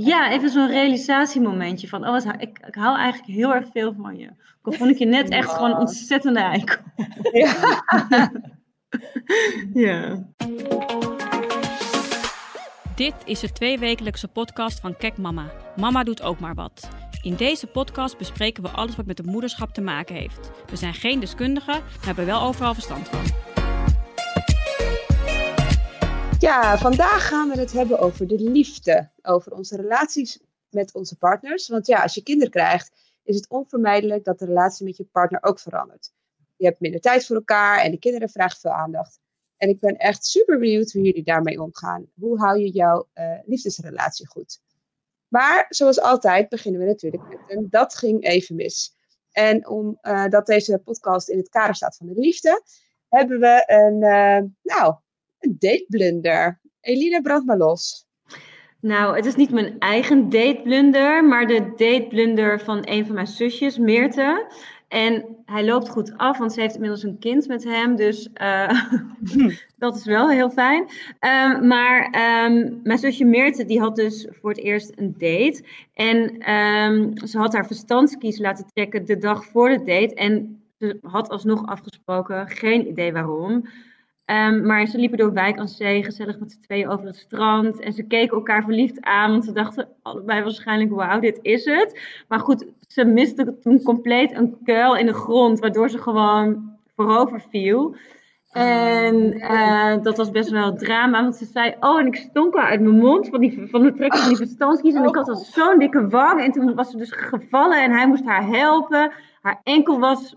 Ja, even zo'n realisatiemomentje van, oh, wat, ik, ik hou eigenlijk heel erg veel van je. Of vond ik je net echt gewoon een ontzettende eikel. Ja. ja. Dit is de tweewekelijkse podcast van Kek Mama. Mama doet ook maar wat. In deze podcast bespreken we alles wat met het moederschap te maken heeft. We zijn geen deskundigen, maar hebben wel overal verstand van. Ja, vandaag gaan we het hebben over de liefde. Over onze relaties met onze partners. Want ja, als je kinderen krijgt, is het onvermijdelijk dat de relatie met je partner ook verandert. Je hebt minder tijd voor elkaar en de kinderen vragen veel aandacht. En ik ben echt super benieuwd hoe jullie daarmee omgaan. Hoe hou je jouw uh, liefdesrelatie goed? Maar zoals altijd beginnen we natuurlijk met een dat ging even mis. En omdat uh, deze podcast in het kader staat van de liefde, hebben we een, uh, nou, een dateblunder. Eline, brand maar los. Nou, het is niet mijn eigen dateblunder, maar de dateblunder van een van mijn zusjes, Meerte. En hij loopt goed af, want ze heeft inmiddels een kind met hem. Dus uh, dat is wel heel fijn. Um, maar um, mijn zusje Meerte, die had dus voor het eerst een date. En um, ze had haar verstandskies laten trekken de dag voor de date. En ze had alsnog afgesproken, geen idee waarom. Um, maar ze liepen door wijk aan zee, gezellig met z'n tweeën over het strand. En ze keken elkaar verliefd aan, want ze dachten allebei waarschijnlijk, wauw, dit is het. Maar goed, ze miste toen compleet een kuil in de grond, waardoor ze gewoon voorover viel. En uh, dat was best wel drama, want ze zei, oh, en ik stonk al uit mijn mond van, die, van de trekken van die verstandskies. En ik had al zo'n dikke wang. En toen was ze dus gevallen en hij moest haar helpen. Haar enkel was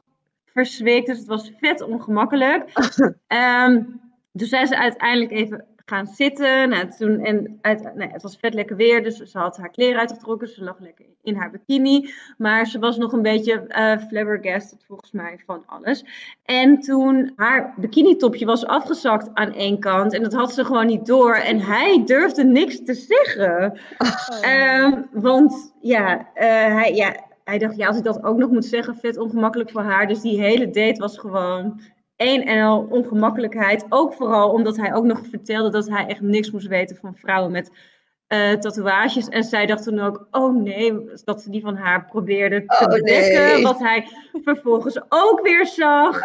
verzwikt. Dus het was vet ongemakkelijk. um, dus zijn ze uiteindelijk even gaan zitten. Nou, toen, en uit, nou, het was vet lekker weer, dus ze had haar kleren uitgetrokken. Ze lag lekker in haar bikini. Maar ze was nog een beetje uh, flabbergasted volgens mij van alles. En toen haar bikini-topje was afgezakt aan één kant. En dat had ze gewoon niet door. En hij durfde niks te zeggen. Oh. Um, want ja, uh, hij... Ja, hij dacht, ja, als ik dat ook nog moet zeggen, vet ongemakkelijk voor haar. Dus die hele date was gewoon één en al ongemakkelijkheid. Ook vooral omdat hij ook nog vertelde dat hij echt niks moest weten van vrouwen met uh, tatoeages. En zij dacht toen ook, oh nee, dat ze die van haar probeerde te oh, bedekken. Nee. Wat hij vervolgens ook weer zag.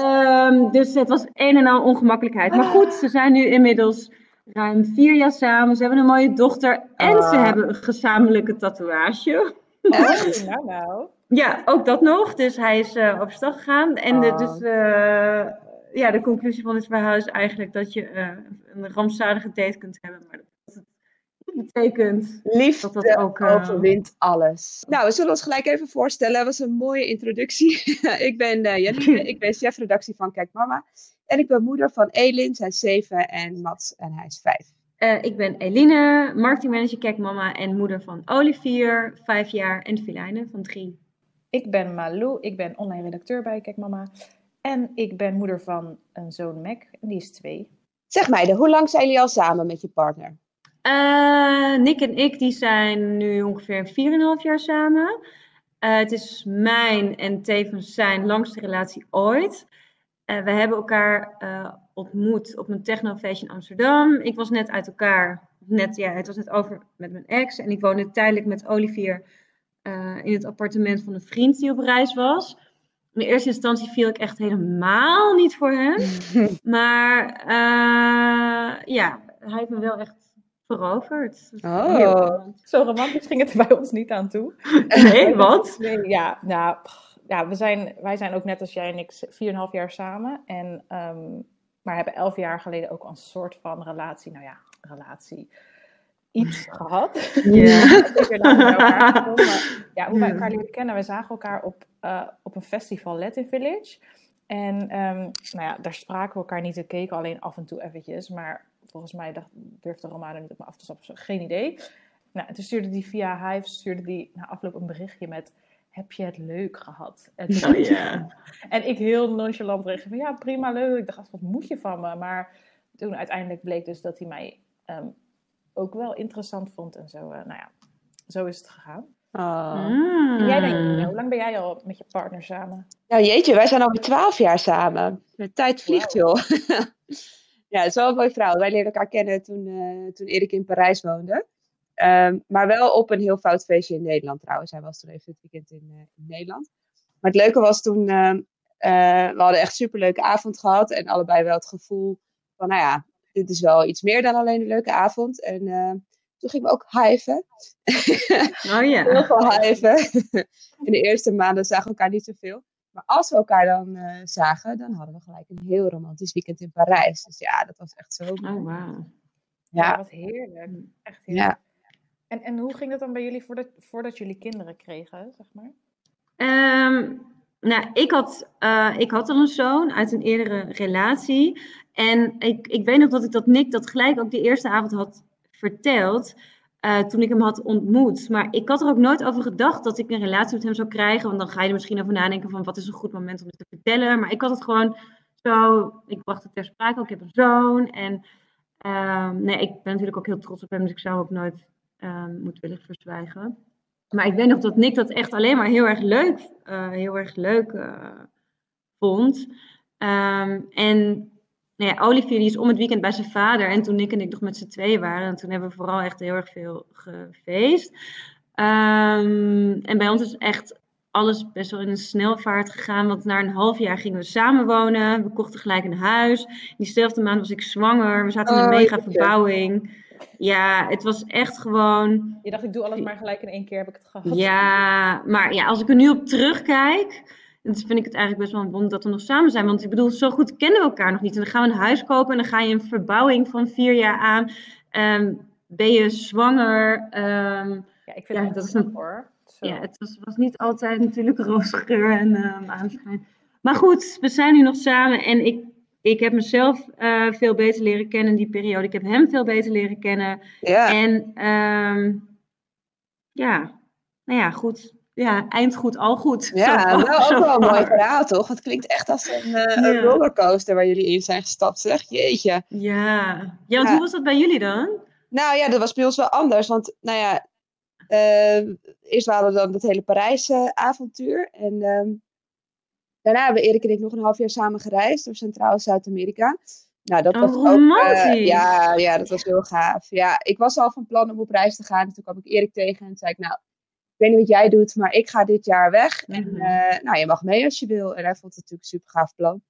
um, dus het was één en al ongemakkelijkheid. Maar goed, ze zijn nu inmiddels ruim vier jaar samen. Ze hebben een mooie dochter en ze hebben een gezamenlijke tatoeage. Echt? nou, nou. Ja, ook dat nog. Dus hij is uh, op stap gegaan. En de, dus, uh, ja, de conclusie van dit verhaal is eigenlijk dat je uh, een rampzalige date kunt hebben. Maar dat het betekent Liefde dat dat ook overwint alles. Nou, we zullen ons gelijk even voorstellen. Dat was een mooie introductie. ik ben Janine, ik ben chefredactie van Kijk Mama. En ik ben moeder van Elin, zij is zeven, en Mats, en hij is vijf. Uh, ik ben Eline, marketingmanager Kijk Mama en moeder van Olivier, vijf jaar, en Filijne van drie. Ik ben Malou, ik ben online redacteur bij Kijk Mama. En ik ben moeder van een zoon Mac, en die is twee. Zeg meiden, hoe lang zijn jullie al samen met je partner? Uh, Nick en ik die zijn nu ongeveer 4,5 jaar samen. Uh, het is mijn en tevens zijn langste relatie ooit. Uh, we hebben elkaar ontmoet op een technofeestje in Amsterdam. Ik was net uit elkaar, net, ja, het was net over met mijn ex. En ik woonde tijdelijk met Olivier uh, in het appartement van een vriend die op reis was. In de eerste instantie viel ik echt helemaal niet voor hem. maar uh, ja, hij heeft me wel echt veroverd. Oh, zo romantisch ging het er bij ons niet aan toe. nee, wat? Nee, ja, nou, ja we zijn, wij zijn ook net als jij en ik 4,5 jaar samen. En um, maar hebben elf jaar geleden ook een soort van relatie, nou ja, relatie, iets gehad. Ja. ja, hoe wij elkaar leren kennen, we zagen elkaar op, uh, op een festival Latin Village. En um, nou ja, daar spraken we elkaar niet, we keken alleen af en toe eventjes. Maar volgens mij dacht, durfde Romano niet op me af te stappen, geen idee. Nou, toen stuurde die via Hive, stuurde die na afloop een berichtje met heb je het leuk gehad? En, oh, yeah. en ik heel nonchalant reageerde van, ja, prima, leuk. Ik dacht, wat moet je van me? Maar toen uiteindelijk bleek dus dat hij mij um, ook wel interessant vond. En zo, uh, nou ja, zo is het gegaan. Oh. Mm. Jij bent, hoe lang ben jij al met je partner samen? Nou jeetje, wij zijn alweer twaalf jaar samen. De tijd vliegt wow. joh. ja, het is wel een mooie vrouw. Wij leerden elkaar kennen toen, uh, toen Erik in Parijs woonde. Ehm, maar wel op een heel fout feestje in Nederland trouwens. Hij was toen even het weekend in, eh, in Nederland. Maar het leuke was toen, ehm, eh, we hadden echt een superleuke avond gehad. En allebei wel het gevoel van, nou ja, dit is wel iets meer dan alleen een leuke avond. En uh, toen gingen we ook hiven. Oh ja. Heel veel hiven. In de eerste maanden zagen we elkaar niet zoveel. Maar als we elkaar dan uh, zagen, dan hadden we gelijk een heel romantisch weekend in Parijs. Dus ja, dat was echt zo mooi. Oh, wauw. Ja, Ja, wat heerlijk. Echt heerlijk. ja. En, en hoe ging dat dan bij jullie voordat, voordat jullie kinderen kregen, zeg maar? Ehm, nou, ik had, eh, ik had al een zoon uit een eerdere relatie. En ik, ik weet nog dat ik dat Nick dat gelijk ook die eerste avond had verteld. eh, toen ik hem had ontmoet. Maar ik had er ook nooit over gedacht dat ik een relatie met hem zou krijgen. Want dan ga je er misschien over nadenken van wat is een goed moment om het te vertellen. Maar ik had het gewoon zo. Ik bracht het ter sprake. Ik heb een zoon. En ehm, nee, ik ben natuurlijk ook heel trots op hem. Dus ik zou ook nooit ehm moedwillig verzwijgen. Maar ik weet nog dat Nick dat echt alleen maar heel erg leuk, eh, heel erg leuk eh, vond. Ehm, en nou ja, Olivier die is om het weekend bij zijn vader. En toen Nick en ik nog met z'n tweeën waren. En toen hebben we vooral echt heel erg veel gefeest. Ehm, en bij ons is echt alles best wel in een snelvaart gegaan. Want na een half jaar gingen we samenwonen. We kochten gelijk een huis. Diezelfde maand was ik zwanger. We zaten in een Oh, mega verbouwing. Ja, het was echt gewoon... Je dacht, ik doe alles maar gelijk in één keer, heb ik het gehad. Ja, maar ja, als ik er nu op terugkijk, dan vind ik het eigenlijk best wel een wonder dat we nog samen zijn. Want ik bedoel, zo goed kennen we elkaar nog niet. En dan gaan we een huis kopen en dan ga je een verbouwing van vier jaar aan. Ehm, ben je zwanger? Ehm, Ja, ik vind Ja, het dat is een- hoor. Zo. ja, het was, was niet altijd natuurlijk roze geur en eh, maanschijn. Maar goed, we zijn nu nog samen en ik, ik heb mezelf eh, veel beter leren kennen in die periode. Ik heb hem veel beter leren kennen. ja. En ehm, ja, nou ja, goed. Ja, eind goed, al goed. Ja, Zo- wel zo ook wel een mooi verhaal, toch? Het klinkt echt als een, eh, een rollercoaster waar jullie in zijn gestapt, zeg. Jeetje. Ja. ja, want Ja. hoe was dat bij jullie dan? Nou ja, dat was bij ons wel anders. Want, nou ja, eh, eerst waren we dan het hele Parijs-avontuur. en ehm, daarna hebben Erik en ik nog een half jaar samen gereisd door Centraal- en Zuid-Amerika. Nou, dat Oh, was ook... eh, ja, ja, dat was heel gaaf. Ja, ik was al van plan om op reis te gaan. En toen kwam ik Erik tegen en zei ik, nou, ik weet niet wat jij doet, maar ik ga dit jaar weg. En Mhm. eh, nou, je mag mee als je wil. En hij vond het natuurlijk een super gaaf plan.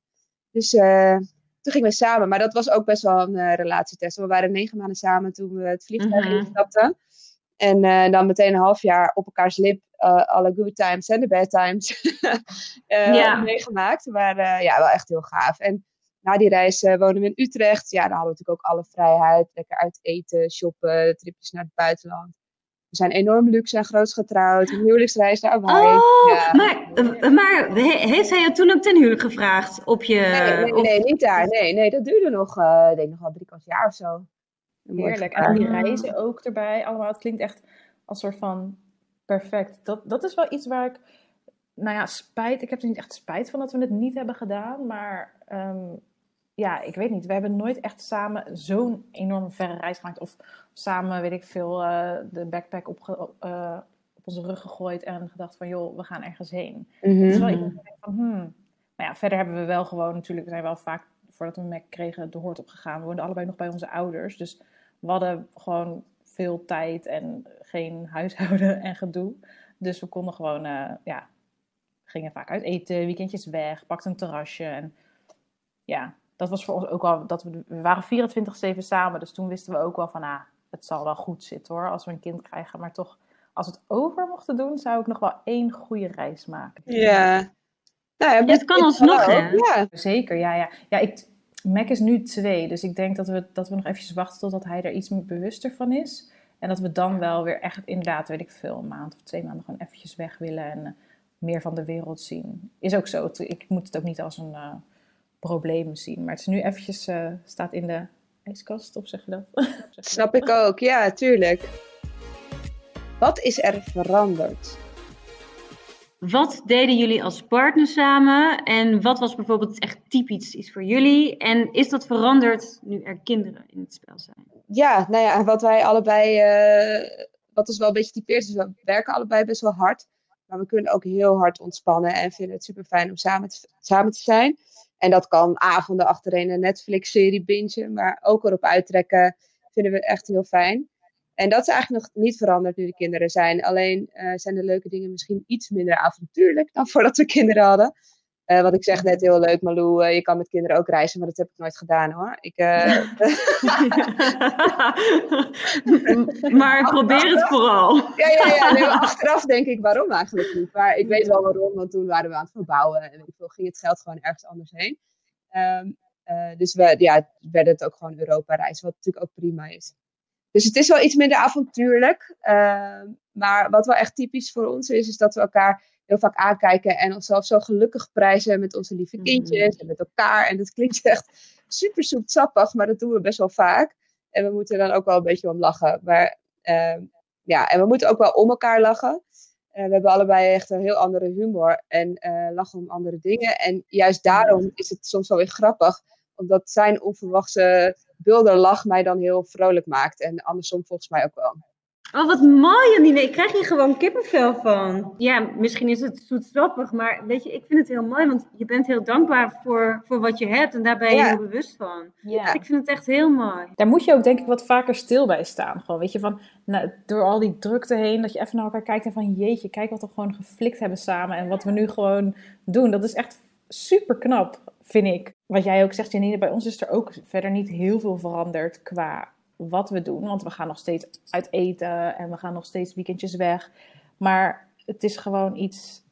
Dus eh, toen gingen we samen. Maar dat was ook best wel een relatietest. We waren negen maanden samen toen we het vliegtuig Mhm. instapten. En dan meteen een half jaar op elkaars lip eh, alle good times en de bad times eh, Ja. meegemaakt. Maar eh, ja, wel echt heel gaaf. En na die reis eh, woonden we in Utrecht. Ja, dan hadden we natuurlijk ook alle vrijheid. Lekker uit eten, shoppen, tripjes naar het buitenland. We zijn enorm luxe en groots getrouwd. Een huwelijksreis naar Hawaii. Oh, Ja. maar, maar he- heeft hij jou toen ook ten huwelijk gevraagd? Op je, Nee, nee, op- nee, niet daar. Nee, nee, dat duurde nog, eh, ik denk nog wel drie kwart jaar of zo. Een Heerlijk. En die reizen ook erbij. Allemaal, het klinkt echt als soort van perfect. Dat, dat is wel iets waar ik, nou ja, spijt. Ik heb er niet echt spijt van dat we het niet hebben gedaan. Maar ehm, ja, ik weet niet. We hebben nooit echt samen zo'n enorm verre reis gemaakt. Of samen, weet ik veel, eh, de backpack op, eh, op onze rug gegooid. En gedacht van, joh, we gaan ergens heen. Mhm. Het is wel iets van, hmm. Maar ja, verder hebben we wel gewoon, natuurlijk, we zijn wel vaak, voordat we Mac kregen, de hoort opgegaan. We woonden allebei nog bij onze ouders. Dus we hadden gewoon veel tijd en geen huishouden en gedoe. Dus we konden gewoon, eh, ja, gingen vaak uit eten, weekendjes weg, pakten een terrasje. En ja, dat was voor ons ook wel, dat we, we waren 24-7 samen. Dus toen wisten we ook wel van, ah, het zal wel goed zitten hoor, als we een kind krijgen. Maar toch, als we het over mochten doen, zou ik nog wel één goede reis maken. Ja. Nou, ja, het kan alsnog, hè? Ja. Zeker, ja, ja. ja ik, Mac is nu twee, dus ik denk dat we, dat we nog eventjes wachten totdat hij er iets meer bewuster van is. En dat we dan wel weer echt inderdaad, weet ik veel, een maand of twee maanden gewoon eventjes weg willen en eh, meer van de wereld zien. Is ook zo. Ik moet het ook niet als een eh, probleem zien. Maar het is nu eventjes, eh, staat in de ijskast, of zeg je dat? Snap ik ook, ja, tuurlijk. Wat is er veranderd? Wat deden jullie als partner samen? En wat was bijvoorbeeld echt typisch iets voor jullie? En is dat veranderd nu er kinderen in het spel zijn? Ja, nou ja, wat wij allebei, eh, wat ons wel een beetje typeert, is we werken allebei best wel hard. Maar we kunnen ook heel hard ontspannen en vinden het super fijn om samen te, samen te zijn. En dat kan avonden achtereen een Netflix-serie bingen, maar ook erop uittrekken vinden we echt heel fijn. En dat is eigenlijk nog niet veranderd nu de kinderen zijn. Alleen uh, zijn de leuke dingen misschien iets minder avontuurlijk dan voordat we kinderen hadden. Uh, wat ik zeg net heel leuk, Malou, uh, je kan met kinderen ook reizen, maar dat heb ik nooit gedaan hoor. Ik, maar probeer het vooral. ja, ja, ja. Nee, achteraf denk ik waarom eigenlijk niet. Maar ik weet wel waarom, want toen waren we aan het verbouwen en ik veel, ging het geld gewoon ergens anders heen. Um, dus we ja, werden het ook gewoon Europa reizen, wat natuurlijk ook prima is. Dus het is wel iets minder avontuurlijk. Uh, maar wat wel echt typisch voor ons is, is dat we elkaar heel vaak aankijken en onszelf zo gelukkig prijzen met onze lieve kindjes mm. en met elkaar. En dat klinkt echt super zoetsappig, maar dat doen we best wel vaak. En we moeten dan ook wel een beetje om lachen. Maar uh, ja, en we moeten ook wel om elkaar lachen. Uh, we hebben allebei echt een heel andere humor en uh, lachen om andere dingen. En juist daarom is het soms wel weer grappig, omdat zijn onverwachte lach mij dan heel vrolijk maakt. En andersom volgens mij ook wel. Oh, wat mooi, Janine. Ik krijg hier gewoon kippenvel van. Ja, misschien is het zoetsappig, maar weet je, ik vind het heel mooi, want je bent heel dankbaar voor, voor wat je hebt en daar ben je heel bewust van. Ja. Ik vind het echt heel mooi. Daar moet je ook denk ik wat vaker stil bij staan. Gewoon, weet je, van nou, door al die drukte heen, dat je even naar elkaar kijkt en van jeetje, kijk wat we gewoon geflikt hebben samen en wat we nu gewoon doen. Dat is echt super knap, vind ik. Wat jij ook zegt, Janine, bij ons is er ook verder niet heel veel veranderd qua wat we doen. Want we gaan nog steeds uit eten en we gaan nog steeds weekendjes weg. Maar het is gewoon iets,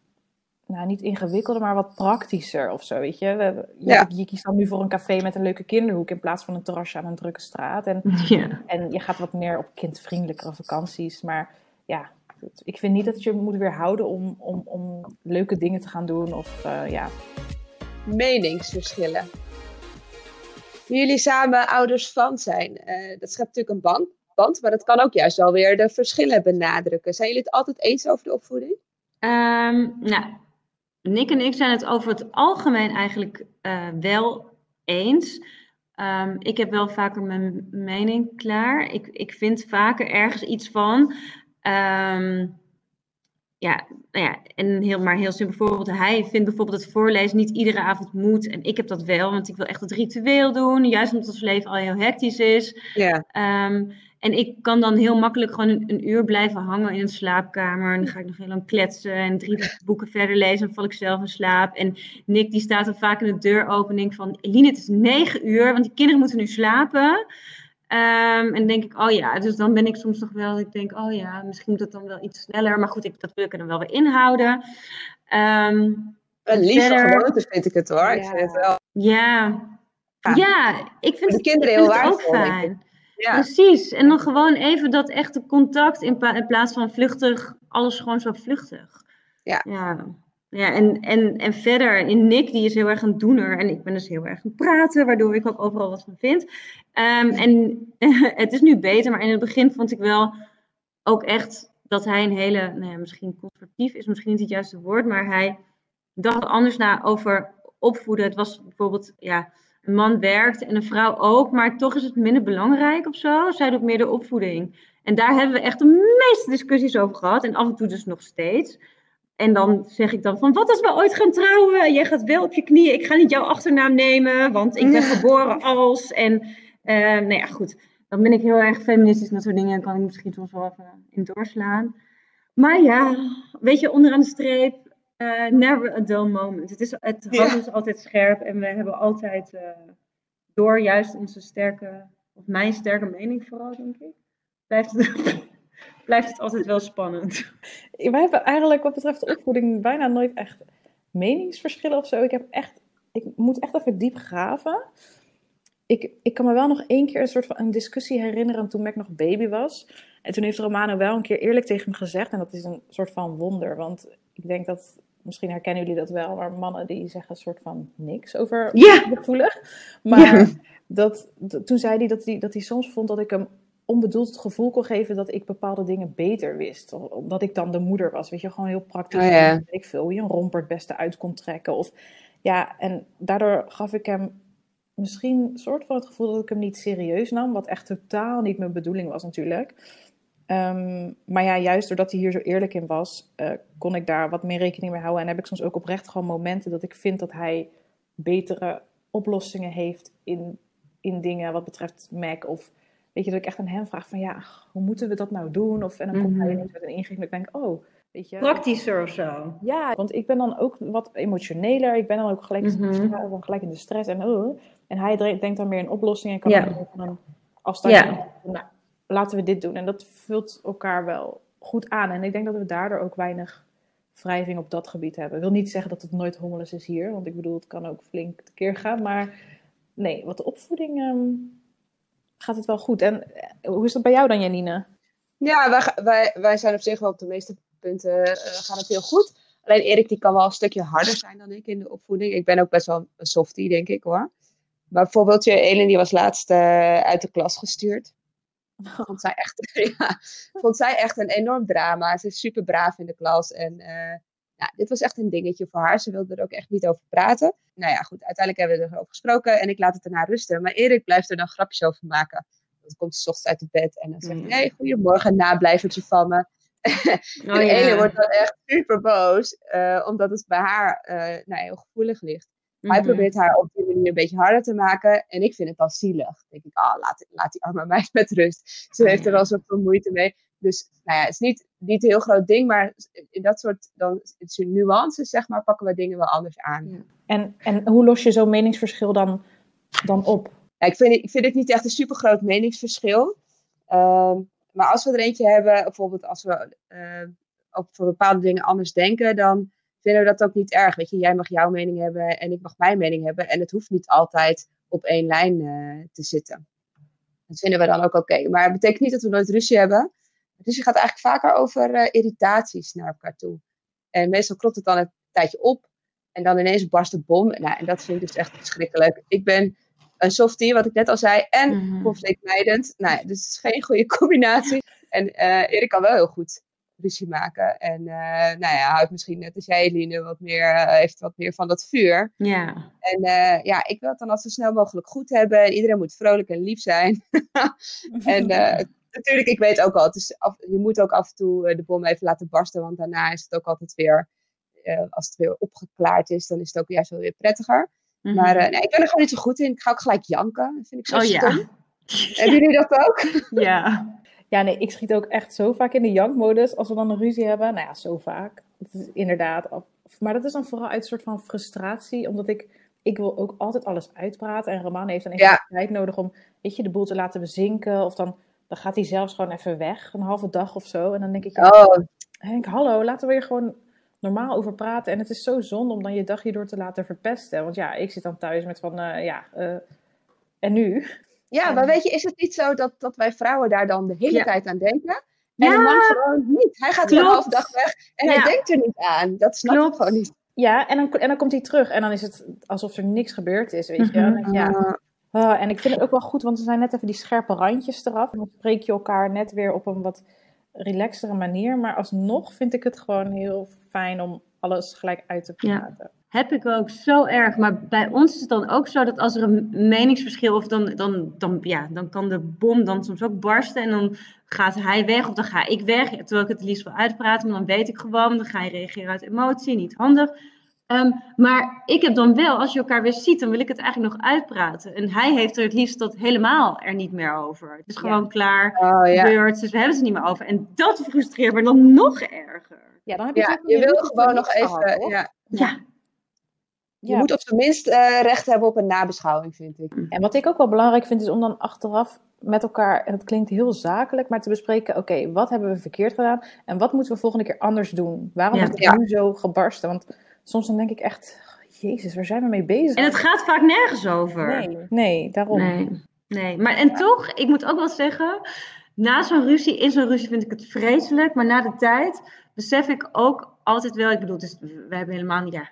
nou niet ingewikkelder, maar wat praktischer of zo, weet je. We, ja. je, kiest dan nu voor een café met een leuke kinderhoek in plaats van een terrasje aan een drukke straat. En, ja. en je gaat wat meer op kindvriendelijkere vakanties. Maar ja, ik vind niet dat je moet weerhouden om, om, om leuke dingen te gaan doen of uh, ja. Meningsverschillen jullie samen ouders van zijn. Uh, dat schept natuurlijk een band, band, maar dat kan ook juist wel weer de verschillen benadrukken. Zijn jullie het altijd eens over de opvoeding? Um, nou, Nick en ik zijn het over het algemeen eigenlijk uh, wel eens. Um, ik heb wel vaker mijn mening klaar. Ik, ik vind vaker ergens iets van. Um, ja, nou ja, en heel, maar heel simpel voorbeeld. Hij vindt bijvoorbeeld het voorlezen niet iedere avond moet. En ik heb dat wel, want ik wil echt het ritueel doen. Juist omdat ons leven al heel hectisch is. Ja. Um, en ik kan dan heel makkelijk gewoon een, een, uur blijven hangen in een slaapkamer. En dan ga ik nog heel lang kletsen en drie boeken verder lezen. En val ik zelf in slaap. En Nick die staat dan vaak in de deuropening van... Eline, het is negen uur, want die kinderen moeten nu slapen. Um, en denk ik, oh ja, dus dan ben ik soms nog wel, ik denk, oh ja, misschien moet het dan wel iets sneller. Maar goed, ik, dat wil ik er dan wel weer inhouden. Um, een lieve gewoonte vind ik het hoor. Ja. Ik vind het wel. Ja, ja. ik vind, de kinderen heel het ook fijn. Ja. Precies. En dan gewoon even dat echte contact in, in plaats van vluchtig, alles gewoon zo vluchtig. Ja. ja. Ja, en, en, en verder in Nick, die is heel erg een doener. En ik ben dus heel erg een praten, waardoor ik ook overal wat van vind. Um, en het is nu beter, maar in het begin vond ik wel ook echt dat hij een hele, nou ja, misschien conservatief is misschien niet het juiste woord, maar hij dacht anders na over opvoeden. Het was bijvoorbeeld, ja, een man werkt en een vrouw ook, maar toch is het minder belangrijk of zo. Zij doet meer de opvoeding. En daar hebben we echt de meeste discussies over gehad en af en toe dus nog steeds. En dan zeg ik dan van, wat als we ooit gaan trouwen? Jij gaat wel op je knieën. Ik ga niet jouw achternaam nemen, want ik ben geboren als. En uh, nou ja, goed. Dan ben ik heel erg feministisch en dat soort dingen. kan ik misschien soms wel even in doorslaan. Maar ja, weet je, onderaan de streep, uh, never a dull moment. Het, is, het ja. is altijd scherp en we hebben altijd uh, door juist onze sterke, of mijn sterke mening vooral, denk ik. Blijft het blijft het altijd wel spannend. Wij hebben eigenlijk wat betreft de opvoeding bijna nooit echt meningsverschillen of zo. Ik, heb echt, ik moet echt even diep graven. Ik, ik kan me wel nog één keer een soort van een discussie herinneren toen Mac nog baby was. En toen heeft Romano wel een keer eerlijk tegen me gezegd. En dat is een soort van wonder. Want ik denk dat, misschien herkennen jullie dat wel, maar mannen die zeggen een soort van niks over ja. gevoelig. Maar dat, toen zei hij dat, hij dat hij soms vond dat ik hem onbedoeld het gevoel kon geven dat ik bepaalde dingen beter wist. Omdat ik dan de moeder was. Weet je, gewoon heel praktisch. Oh, ja. Ik veel hoe je een romper het beste uit kon trekken. Of, ja, en daardoor gaf ik hem misschien een soort van het gevoel dat ik hem niet serieus nam. Wat echt totaal niet mijn bedoeling was natuurlijk. Ehm, maar ja, juist doordat hij hier zo eerlijk in was, uh, kon ik daar wat meer rekening mee houden. En heb ik soms ook oprecht gewoon momenten dat ik vind dat hij betere oplossingen heeft in, in dingen wat betreft Mac of weet je, dat ik echt aan hem vraag van ja, hoe moeten we dat nou doen? Of, en dan komt hij Mhm. ineens met een ingeving ik denk, oh, weet je. Praktischer of zo. Ja, want ik ben dan ook wat emotioneler. Ik ben dan ook gelijk, Mhm. gelijk in de stress. En, oh. en hij denkt dan meer in oplossingen. En kan dan een van, Nou, laten we dit doen. En dat vult elkaar wel goed aan. En ik denk dat we daardoor ook weinig wrijving op dat gebied hebben. Ik wil niet zeggen dat het nooit hommeles is hier. Want ik bedoel, het kan ook flink tekeer gaan. Maar nee, wat de opvoeding ehm, gaat het wel goed. En eh, hoe is dat bij jou dan, Janine? Ja, wij, wij, wij zijn op zich wel op de meeste punten gaat het heel goed. Alleen Erik die kan wel een stukje harder zijn dan ik in de opvoeding. Ik ben ook best wel een softie, denk ik hoor. Maar bijvoorbeeld, je Elin die was laatst eh, uit de klas gestuurd. Vond zij, echt, ja, vond zij echt een enorm drama. Ze is super braaf in de klas. En ja, dit was echt een dingetje voor haar. Ze wilde er ook echt niet over praten. Nou ja, goed, uiteindelijk hebben we erover gesproken. En ik laat het erna rusten. Maar Erik blijft er dan grapjes over maken. Dan komt ze 's ochtends uit het bed en dan zegt hij: Mm. Nee, goedemorgen, nablijvertje van me. Oh, en ja. Wordt dan echt super boos, eh, omdat het bij haar eh, nou, heel gevoelig ligt. Hij Mhm. probeert haar op die manier een beetje harder te maken. En ik vind het dan zielig. Dan denk ik, ah, laat, laat die arme meid met rust. Ze Oh, heeft er al zoveel moeite mee. Dus nou ja, het is niet, niet een heel groot ding, maar in dat soort dan, nuances, zeg maar, pakken we dingen wel anders aan. Ja. En, en hoe los je zo'n meningsverschil dan, dan op? Ja, ik, vind, ik vind het niet echt een super groot meningsverschil. Ehm, maar als we er eentje hebben, bijvoorbeeld als we op voor bepaalde dingen anders denken, dan vinden we dat ook niet erg. Weet je, jij mag jouw mening hebben en ik mag mijn mening hebben. En het hoeft niet altijd op één lijn eh, te zitten. Dat vinden we dan ook oké. Maar het betekent niet dat we nooit ruzie hebben. Ruzie gaat eigenlijk vaker over eh, irritaties naar elkaar toe. En meestal klopt het dan een tijdje op. En dan ineens barst de bom. Nou, en dat vind ik dus echt verschrikkelijk. Ik ben een softie, wat ik net al zei, en Mhm. conflictmijdend. Nou, dus het is geen goede combinatie. En eh Erik kan wel heel goed ruzie maken. En eh, nou ja, houdt misschien net als jij, Eline, wat meer, heeft wat meer van dat vuur. Ja. En ja, ik wil het dan al zo snel mogelijk goed hebben. En iedereen moet vrolijk en lief zijn. en natuurlijk, ik weet ook al, het is af, je moet ook af en toe eh, de bom even laten barsten. Want daarna is het ook altijd weer, eh, als het weer opgeklaard is, dan is het ook juist wel weer prettiger. Mhm. Maar eh, nee, ik ben er gewoon niet zo goed in. Ik ga ook gelijk janken. Dat vind ik zo oh stom. ja. Hebben jullie dat ook? Ja. Ja, nee, ik schiet ook echt zo vaak in de jankmodus als we dan een ruzie hebben. Nou ja, zo vaak. Het is inderdaad. Maar dat is dan vooral uit een soort van frustratie, omdat ik, ik wil ook altijd alles uitpraten. En Roman heeft dan even Ja. tijd nodig om, weet je, de boel te laten bezinken. Of dan, dan gaat hij zelfs gewoon even weg, een halve dag of zo. En dan denk ik, ja, Oh, Henk, hallo, laten we hier gewoon normaal over praten. En het is zo zonde om dan je dag hierdoor te laten verpesten. Want ja, ik zit dan thuis met van, eh, ja, eh, en nu? ja, maar weet je, is het niet zo dat, dat wij vrouwen daar dan de hele Ja. tijd aan denken? En Ja. de man gewoon niet. Hij gaat een halve dag weg en Ja. hij denkt er niet aan. Dat snap Klopt. ik gewoon niet. Ja, en dan, en dan komt hij terug en dan is het alsof er niks gebeurd is, weet je. Mhm. Ja, Uh, Ah, en ik vind het ook wel goed, want er zijn net even die scherpe randjes eraf. En dan spreek je elkaar net weer op een wat relaxtere manier. Maar alsnog vind ik het gewoon heel fijn om alles gelijk uit te Ja. praten. Heb ik ook zo erg. Maar bij ons is het dan ook zo dat als er een meningsverschil of dan, dan, dan, ja, dan kan de bom dan soms ook barsten. En dan gaat hij weg of dan ga ik weg. Terwijl ik het liefst wil uitpraten. Maar dan weet ik gewoon, dan ga je reageren uit emotie. Niet handig. Ehm, maar ik heb dan wel, als je elkaar weer ziet, dan wil ik het eigenlijk nog uitpraten. En hij heeft er het liefst dat helemaal er niet meer over. Het is Ja. gewoon klaar, oh ja. gebeurd, dus we hebben het er niet meer over. En dat frustreert me dan nog erger. Ja, dan heb je, Ja, je wil gewoon nog gehad, even. Ja, Ja, je Ja. moet op zijn minst eh, recht hebben op een nabeschouwing, vind ik. En wat ik ook wel belangrijk vind, is om dan achteraf met elkaar, en het klinkt heel zakelijk, maar te bespreken, oké, wat hebben we verkeerd gedaan en wat moeten we volgende keer anders doen? Waarom Ja. is het Ja. nu zo gebarsten? Want soms dan denk ik echt, jezus, waar zijn we mee bezig? en het gaat vaak nergens over. Nee, nee, daarom. Nee, nee. Maar en toch, ik moet ook wel zeggen, na zo'n ruzie, in zo'n ruzie vind ik het vreselijk, maar na de tijd besef ik ook altijd wel, ik bedoel, dus we hebben helemaal niet, ja,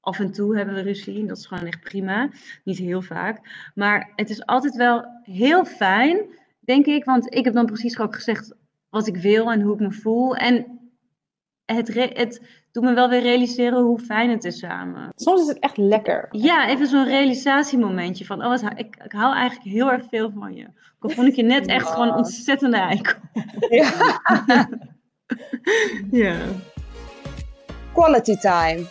af en toe hebben we ruzie, en dat is gewoon echt prima, niet heel vaak, maar het is altijd wel heel fijn, denk ik, want ik heb dan precies ook gezegd wat ik wil en hoe ik me voel en het, het doet me wel weer realiseren hoe fijn het is samen. Soms is het echt lekker. Ja, even zo'n realisatiemomentje van, oh, ik, ik hou eigenlijk heel erg veel van je. Al vond ik je net echt Ja. gewoon ontzettende eikel. Ja. Ja. Quality time.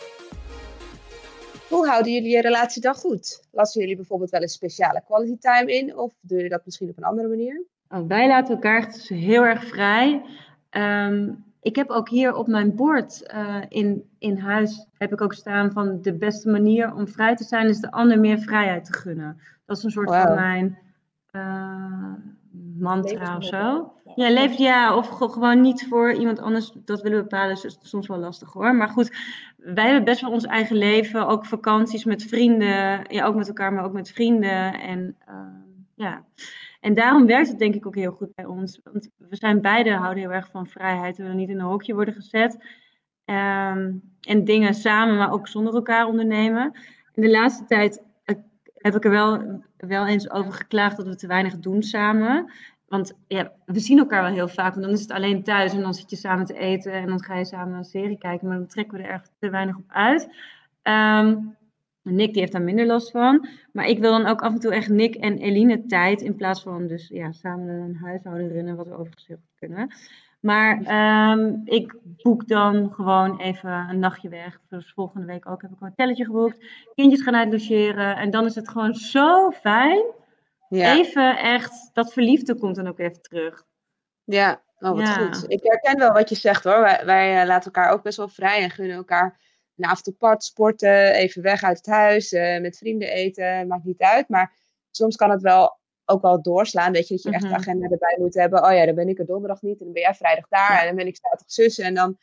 Hoe houden jullie je relatie dan goed? Lassen jullie bijvoorbeeld wel een speciale quality time in? Of doen jullie dat misschien op een andere manier? Oh, wij laten elkaar echt heel erg vrij. Ehm, ik heb ook hier op mijn bord eh, in, in huis heb ik ook staan van de beste manier om vrij te zijn is de ander meer vrijheid te gunnen. Dat is een soort van mijn eh, mantra of zo. Ja, leef, ja, of ge- gewoon niet voor iemand anders dat willen bepalen, is soms wel lastig hoor. Maar goed, wij hebben best wel ons eigen leven, ook vakanties met vrienden, ja, ook met elkaar, maar ook met vrienden. En ehm, ja, en daarom werkt het denk ik ook heel goed bij ons. Want we zijn beide houden heel erg van vrijheid. We willen niet in een hokje worden gezet. Ehm, en dingen samen, maar ook zonder elkaar ondernemen. In de laatste tijd eh, heb ik er wel, wel eens over geklaagd dat we te weinig doen samen. Want ja, we zien elkaar wel heel vaak, want dan is het alleen thuis en dan zit je samen te eten en dan ga je samen een serie kijken, maar dan trekken we er echt te weinig op uit. Ehm, Nick die heeft daar minder last van, maar ik wil dan ook af en toe echt Nick en Eline tijd in plaats van dus ja, samen een huishouden runnen, wat we overigens heel goed kunnen. Maar ehm, ik boek dan gewoon even een nachtje weg. Dus volgende week ook heb ik een hotelletje geboekt. Kindjes gaan uitlogeren. En dan is het gewoon zo fijn. Ja, Even echt, dat verliefde komt dan ook even terug. ja. Oh, wat Ja. goed. Ik herken wel wat je zegt hoor. Wij, wij eh, laten elkaar ook best wel vrij en gunnen elkaar een avond apart sporten, even weg uit het huis, eh, met vrienden eten, maakt niet uit. Maar soms kan het wel ook wel doorslaan, weet je, dat je echt Mhm. de agenda erbij moet hebben. Oh ja, dan ben ik er donderdag niet en dan ben jij vrijdag daar Ja. en dan ben ik zaterdag zus. En dan,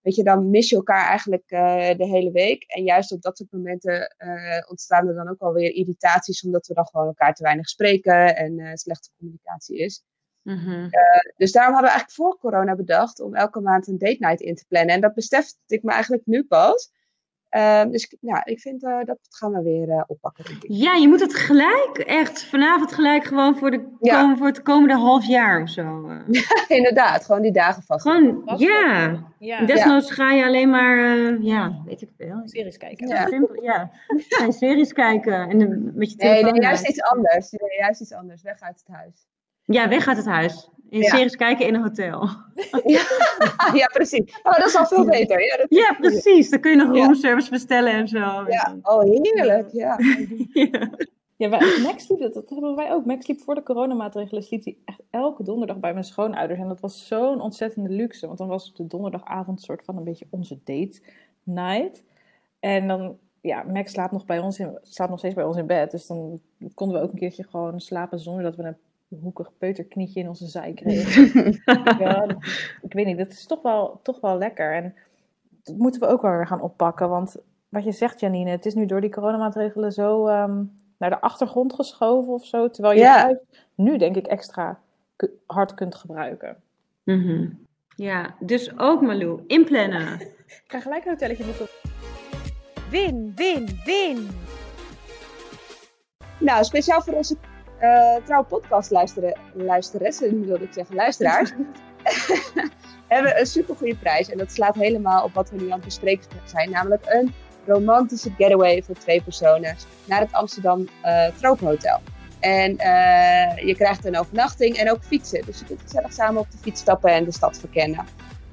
weet je, dan mis je elkaar eigenlijk eh, de hele week. En juist op dat soort momenten eh, ontstaan er dan ook alweer irritaties, omdat we dan gewoon elkaar te weinig spreken en slechte communicatie is. Mhm. Dus daarom hadden we eigenlijk voor corona bedacht om elke maand een date night in te plannen. En dat besefte ik me eigenlijk nu pas. Ehm, dus ik- ja, ik vind eh, dat gaan we weer eh, oppakken. Ja, je moet het gelijk, echt vanavond gelijk gewoon voor, de, Ja. komen, voor het komende half jaar of zo. eh. Inderdaad, gewoon die dagen vast. Gewoon, Vast ja. Ja, Desnoods ga je alleen maar, eh, ja, weet ik veel. series kijken. Ja. Simpel, ja. Series kijken en dan met je Nee, telefoon. nee, juist iets anders. Nee, juist iets anders. Weg uit het huis. Ja, weg uit het huis. In Ja. series kijken in een hotel. ja, ja, precies. Oh, dat is al veel beter. Ja, dat Ja, precies. Dan kun je nog Ja. roomservice bestellen en zo. Ja, oh, heerlijk. Ja. Ja. Max liep dat, dat hebben wij ook. Max liep voor de coronamaatregelen, sliep hij echt elke donderdag bij mijn schoonouders. En dat was zo'n ontzettende luxe, want dan was de donderdagavond een soort van een beetje onze date night. En dan, ja, Max slaapt nog, bij ons in, slaapt nog steeds bij ons in bed. Dus dan konden we ook een keertje gewoon slapen zonder dat we een hoekig peuterknietje in onze zij kregen. ja, ik weet niet, dat is toch wel, toch wel lekker. En dat moeten we ook wel weer gaan oppakken. Want wat je zegt, Janine, het is nu door die coronamaatregelen zo ehm, naar de achtergrond geschoven of zo. Terwijl je nu, denk ik, extra hard kunt gebruiken. Mhm. ja, dus ook Malou, inplannen. Ik ga gelijk een hotelletje boeken. Win, win, win. Nou, speciaal voor onze eh trouwe podcastluisteressen, wilde ik zeggen, luisteraars. hebben een supergoeie prijs. En dat slaat helemaal op wat we nu aan het bespreken zijn. Namelijk een romantische getaway voor twee personen naar het Amsterdam eh Tropenhotel. En eh, je krijgt een overnachting en ook fietsen. Dus je kunt gezellig samen op de fiets stappen en de stad verkennen.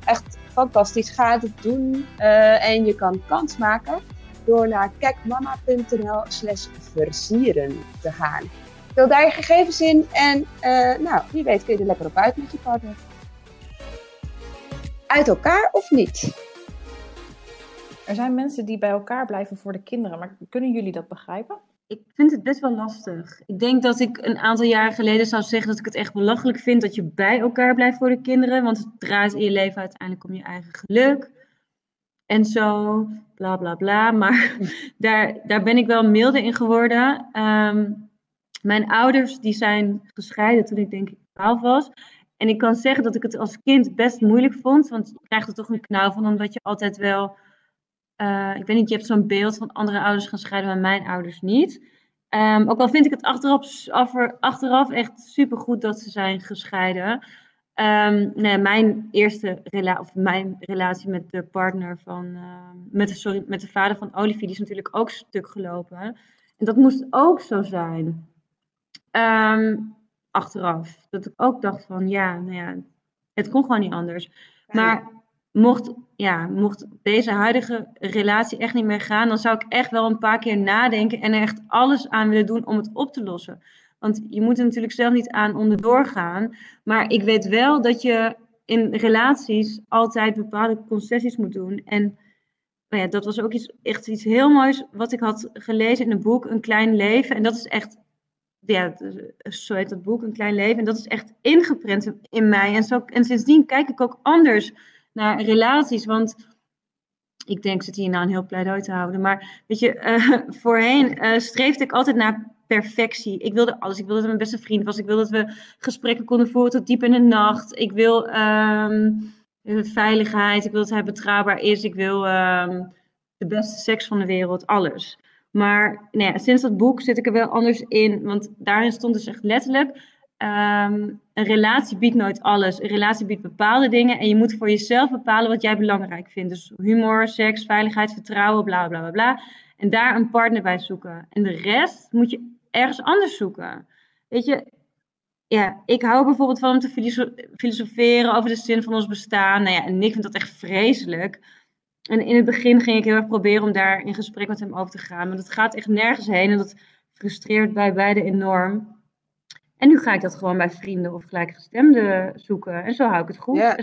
Echt fantastisch. Ga het doen. Eh, en je kan kans maken door naar kijkmama.nl slash versieren te gaan. Vul daar je gegevens in en eh, nou, wie weet kun je er lekker op uit met je partner. Uit elkaar of niet? Er zijn mensen die bij elkaar blijven voor de kinderen, maar kunnen jullie dat begrijpen? Ik vind het best wel lastig. Ik denk dat ik een aantal jaren geleden zou zeggen dat ik het echt belachelijk vind dat je bij elkaar blijft voor de kinderen. Want het draait in je leven uiteindelijk om je eigen geluk. En zo, bla bla bla. Maar daar, daar ben ik wel milder in geworden. Ehm, mijn ouders die zijn gescheiden toen ik denk ik 12 was. En ik kan zeggen dat ik het als kind best moeilijk vond. Want je krijgt er toch een knauw van, omdat je altijd wel eh, ik weet niet, je hebt zo'n beeld van andere ouders gaan scheiden, maar mijn ouders niet. Ehm, ook al vind ik het achteraf, achteraf echt supergoed dat ze zijn gescheiden. Ehm, nee, mijn eerste rela of mijn relatie met de partner van, ehm, met, sorry, met de vader van Olivie, die is natuurlijk ook stuk gelopen. En dat moest ook zo zijn. Ehm, achteraf. Dat ik ook dacht van, ja, nou ja, het kon gewoon niet anders. Maar mocht, ja, mocht deze huidige relatie echt niet meer gaan, dan zou ik echt wel een paar keer nadenken en er echt alles aan willen doen om het op te lossen. Want je moet er natuurlijk zelf niet aan onderdoor gaan. Maar ik weet wel dat je in relaties altijd bepaalde concessies moet doen. En nou ja, dat was ook iets, echt iets heel moois wat ik had gelezen in een boek, Een Klein Leven. En dat is echt, ja, zo heet dat boek, Een Klein Leven. En dat is echt ingeprent in mij. En, zo, en sindsdien kijk ik ook anders naar relaties. Want ik denk, zit hier nou een heel pleidooi te houden. Maar weet je, uh, voorheen uh, streefde ik altijd naar perfectie. Ik wilde alles. Ik wilde dat mijn beste vriend was. Ik wilde dat we gesprekken konden voeren tot diep in de nacht. Ik wil um, veiligheid. Ik wil dat hij betrouwbaar is. Ik wil um, de beste seks van de wereld. Alles. Maar nou ja, sinds dat boek zit ik er wel anders in. Want daarin stond dus echt letterlijk Um, een relatie biedt nooit alles. Een relatie biedt bepaalde dingen en je moet voor jezelf bepalen wat jij belangrijk vindt. Dus humor, seks, veiligheid, vertrouwen, bla bla bla bla. En daar een partner bij zoeken. En de rest moet je ergens anders zoeken. Weet je, ja, ik hou bijvoorbeeld van om te filosoferen over de zin van ons bestaan. Nou ja, en Nick vindt dat echt vreselijk. En in het begin ging ik heel erg proberen om daar in gesprek met hem over te gaan. Maar dat gaat echt nergens heen en dat frustreert bij beide enorm. En nu ga ik dat gewoon bij vrienden of gelijkgestemden zoeken. En zo hou ik het goed. Ja.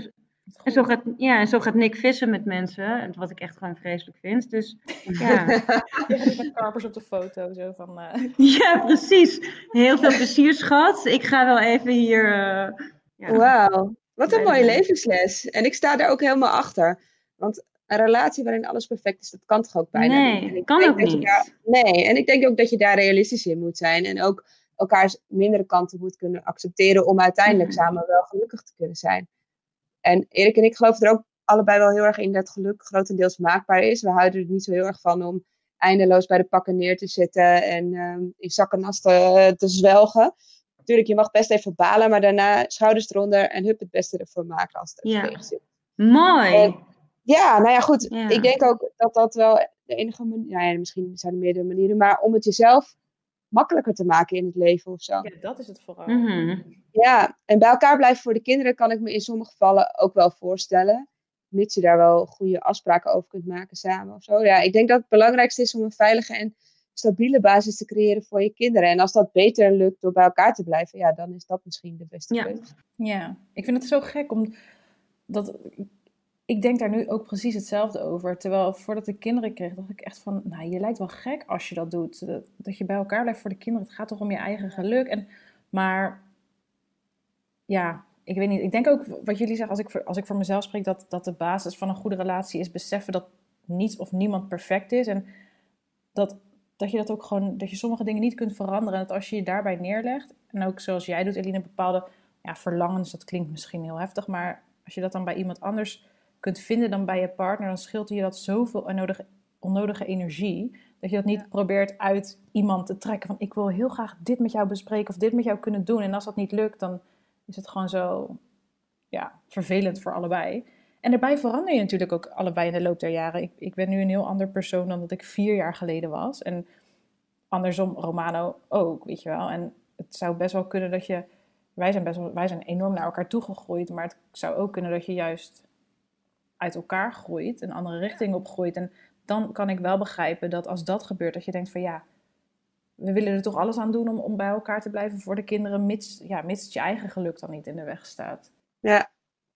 En, zo gaat, ja, en zo gaat Nick vissen met mensen. Wat ik echt gewoon vreselijk vind. Dus ja. Met karpers op de foto. Zo van, uh... Ja, precies. Heel veel plezier, schat. Ik ga wel even hier... Uh, ja. Wauw. Wat een mooie levensles. En ik sta daar ook helemaal achter. Want een relatie waarin alles perfect is, dat kan toch ook bijna nee, niet? Nee, kan ook niet. Daar, nee, en ik denk ook dat je daar realistisch in moet zijn. En ook elkaars mindere kanten moet kunnen accepteren om uiteindelijk Mhm. samen wel gelukkig te kunnen zijn. En Erik en ik geloven er ook allebei wel heel erg in dat geluk grotendeels maakbaar is. We houden er niet zo heel erg van om eindeloos bij de pakken neer te zitten en ehm, in zakken nas te, te zwelgen. Natuurlijk, je mag best even balen, maar daarna schouders eronder en hup het beste ervoor maken als het Ja. even tegen zit. Mooi. En- Ja, nou ja, goed. Ja. Ik denk ook dat dat wel de enige manier, nou ja, misschien zijn er meerdere manieren, maar om het jezelf makkelijker te maken in het leven of zo. Ja, dat is het vooral. Mhm. Ja, en bij elkaar blijven voor de kinderen kan ik me in sommige gevallen ook wel voorstellen. Mits je daar wel goede afspraken over kunt maken samen of zo. Ja, ik denk dat het belangrijkste is om een veilige en stabiele basis te creëren voor je kinderen. En als dat beter lukt door bij elkaar te blijven, ja, dan is dat misschien de beste Ja. keuze. Ja, ik vind het zo gek om dat. Ik denk daar nu ook precies hetzelfde over. Terwijl voordat ik kinderen kreeg, dacht ik echt van, nou, je lijkt wel gek als je dat doet. Dat, je bij elkaar blijft voor de kinderen. Het gaat toch om je eigen geluk. En, maar ja, ik weet niet. Ik denk ook wat jullie zeggen, als ik voor, als ik voor mezelf spreek, dat, dat de basis van een goede relatie is beseffen dat niets of niemand perfect is. En dat, dat je dat ook gewoon, dat je sommige dingen niet kunt veranderen. En dat als je je daarbij neerlegt, en ook zoals jij doet, Eline, bepaalde ja, verlangens, dat klinkt misschien heel heftig, maar als je dat dan bij iemand anders kunt vinden dan bij je partner, dan scheelt je dat zoveel onnodige, onnodige energie. Dat je dat niet probeert uit iemand te trekken van ik wil heel graag dit met jou bespreken of dit met jou kunnen doen. En als dat niet lukt, dan is het gewoon zo ja, vervelend voor allebei. En daarbij verander je natuurlijk ook allebei in de loop der jaren. Ik, ik ben nu een heel ander persoon dan dat ik vier jaar geleden was. En andersom, Romano ook, weet je wel. En het zou best wel kunnen dat je... Wij zijn, best wel, wij zijn enorm naar elkaar toegegroeid. Maar het zou ook kunnen dat je juist uit elkaar groeit. Een andere richting op groeit. En dan kan ik wel begrijpen dat als dat gebeurt, dat je denkt van ja... We willen er toch alles aan doen om, om bij elkaar te blijven voor de kinderen, mits, ja, mits het je eigen geluk dan niet in de weg staat. Ja,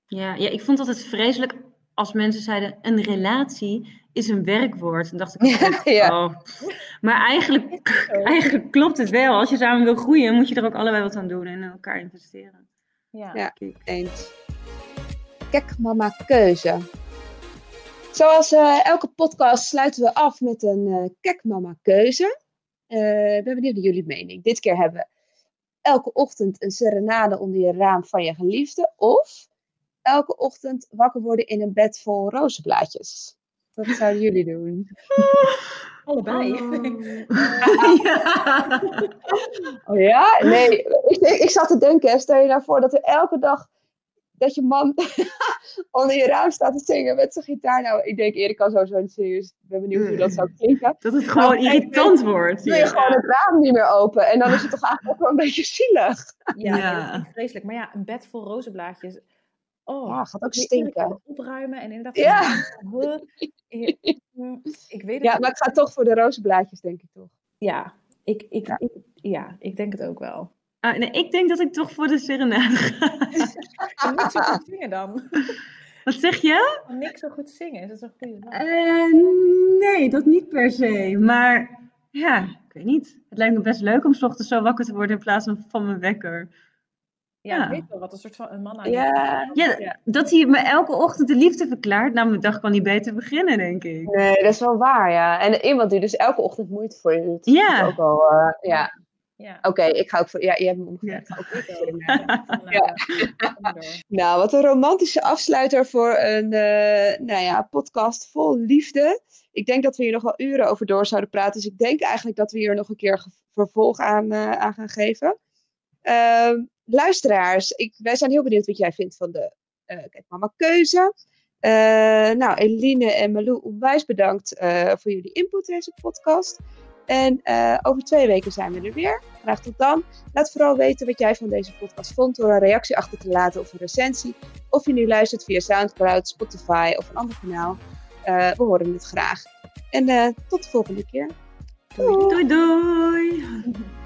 Ja, ja, ik vond altijd vreselijk als mensen zeiden: een relatie is een werkwoord. Dan dacht ik, altijd, Ja. oh. Maar eigenlijk, eigenlijk klopt het wel. Als je samen wil groeien, moet je er ook allebei wat aan doen en in elkaar investeren. Ja. Ja. eens. Kijk, mama, keuze. Zoals eh, elke podcast sluiten we af met een eh kijk, mama, keuze. Eh, ik ben benieuwd naar jullie mening. Dit keer hebben we elke ochtend een serenade onder je raam van je geliefde. Of elke ochtend wakker worden in een bed vol rozenblaadjes. Wat zouden jullie doen? Allebei. ja. Oh ja? Nee, ik, ik, ik zat te denken, stel je nou voor dat er elke dag dat je man onder je raam staat te zingen met zijn gitaar. Nou, ik denk Erik kan sowieso niet dus ik ben benieuwd hoe dat zou klinken. Dat het gewoon Nou, irritant wordt. Doe je gewoon het raam niet meer open en dan is het toch eigenlijk ook wel een beetje zielig. Ja, vreselijk. Maar ja, een bed vol rozenblaadjes. Oh, Ja, gaat ook stinken. opruimen en inderdaad. Ja. Ik, ik weet het Ja, niet. maar ik ga toch voor de rozenblaadjes, denk ik toch. Ja, ik, ik, Ja. ik, Ja, ik denk het ook wel. Ah, nee, ik denk dat ik toch voor de serenade ga. Kan niks zo goed zingen dan? Wat zeg je? Kan niks zo goed zingen, is dat een goede vraag? Eh, nee, dat niet per se. Maar ja, ik weet niet. Het lijkt me best leuk om 's ochtends zo wakker te worden in plaats van van mijn wekker. Ja, ja. ik weet wel wat een soort van een man aan Ja. Ja, dat hij me elke ochtend de liefde verklaart. Nou, mijn dag kan niet beter beginnen, denk ik. Nee, dat is wel waar, ja. En iemand die dus elke ochtend moeite voor je doet. Ja. Ook wel, eh, ja. Ja. Oké, ik ga ook voor... Ja, je hebt me omgekeerd. Ja. Nou, wat een romantische afsluiter voor een eh, nou ja, podcast vol liefde. Ik denk dat we hier nog wel uren over door zouden praten. Dus ik denk eigenlijk dat we hier nog een keer vervolg aan, eh, aan gaan geven. Ehm, luisteraars, ik, wij zijn heel benieuwd wat jij vindt van de eh Kijk Mama keuze. Nou, Eline en Malou, onwijs bedankt voor jullie input in deze podcast. En eh, over twee weken zijn we er weer. Graag tot dan. Laat vooral weten wat jij van deze podcast vond door een reactie achter te laten of een recensie. Of je nu luistert via Soundcloud, Spotify of een ander kanaal. Eh, we horen het graag. En eh, tot de volgende keer. Doei doei!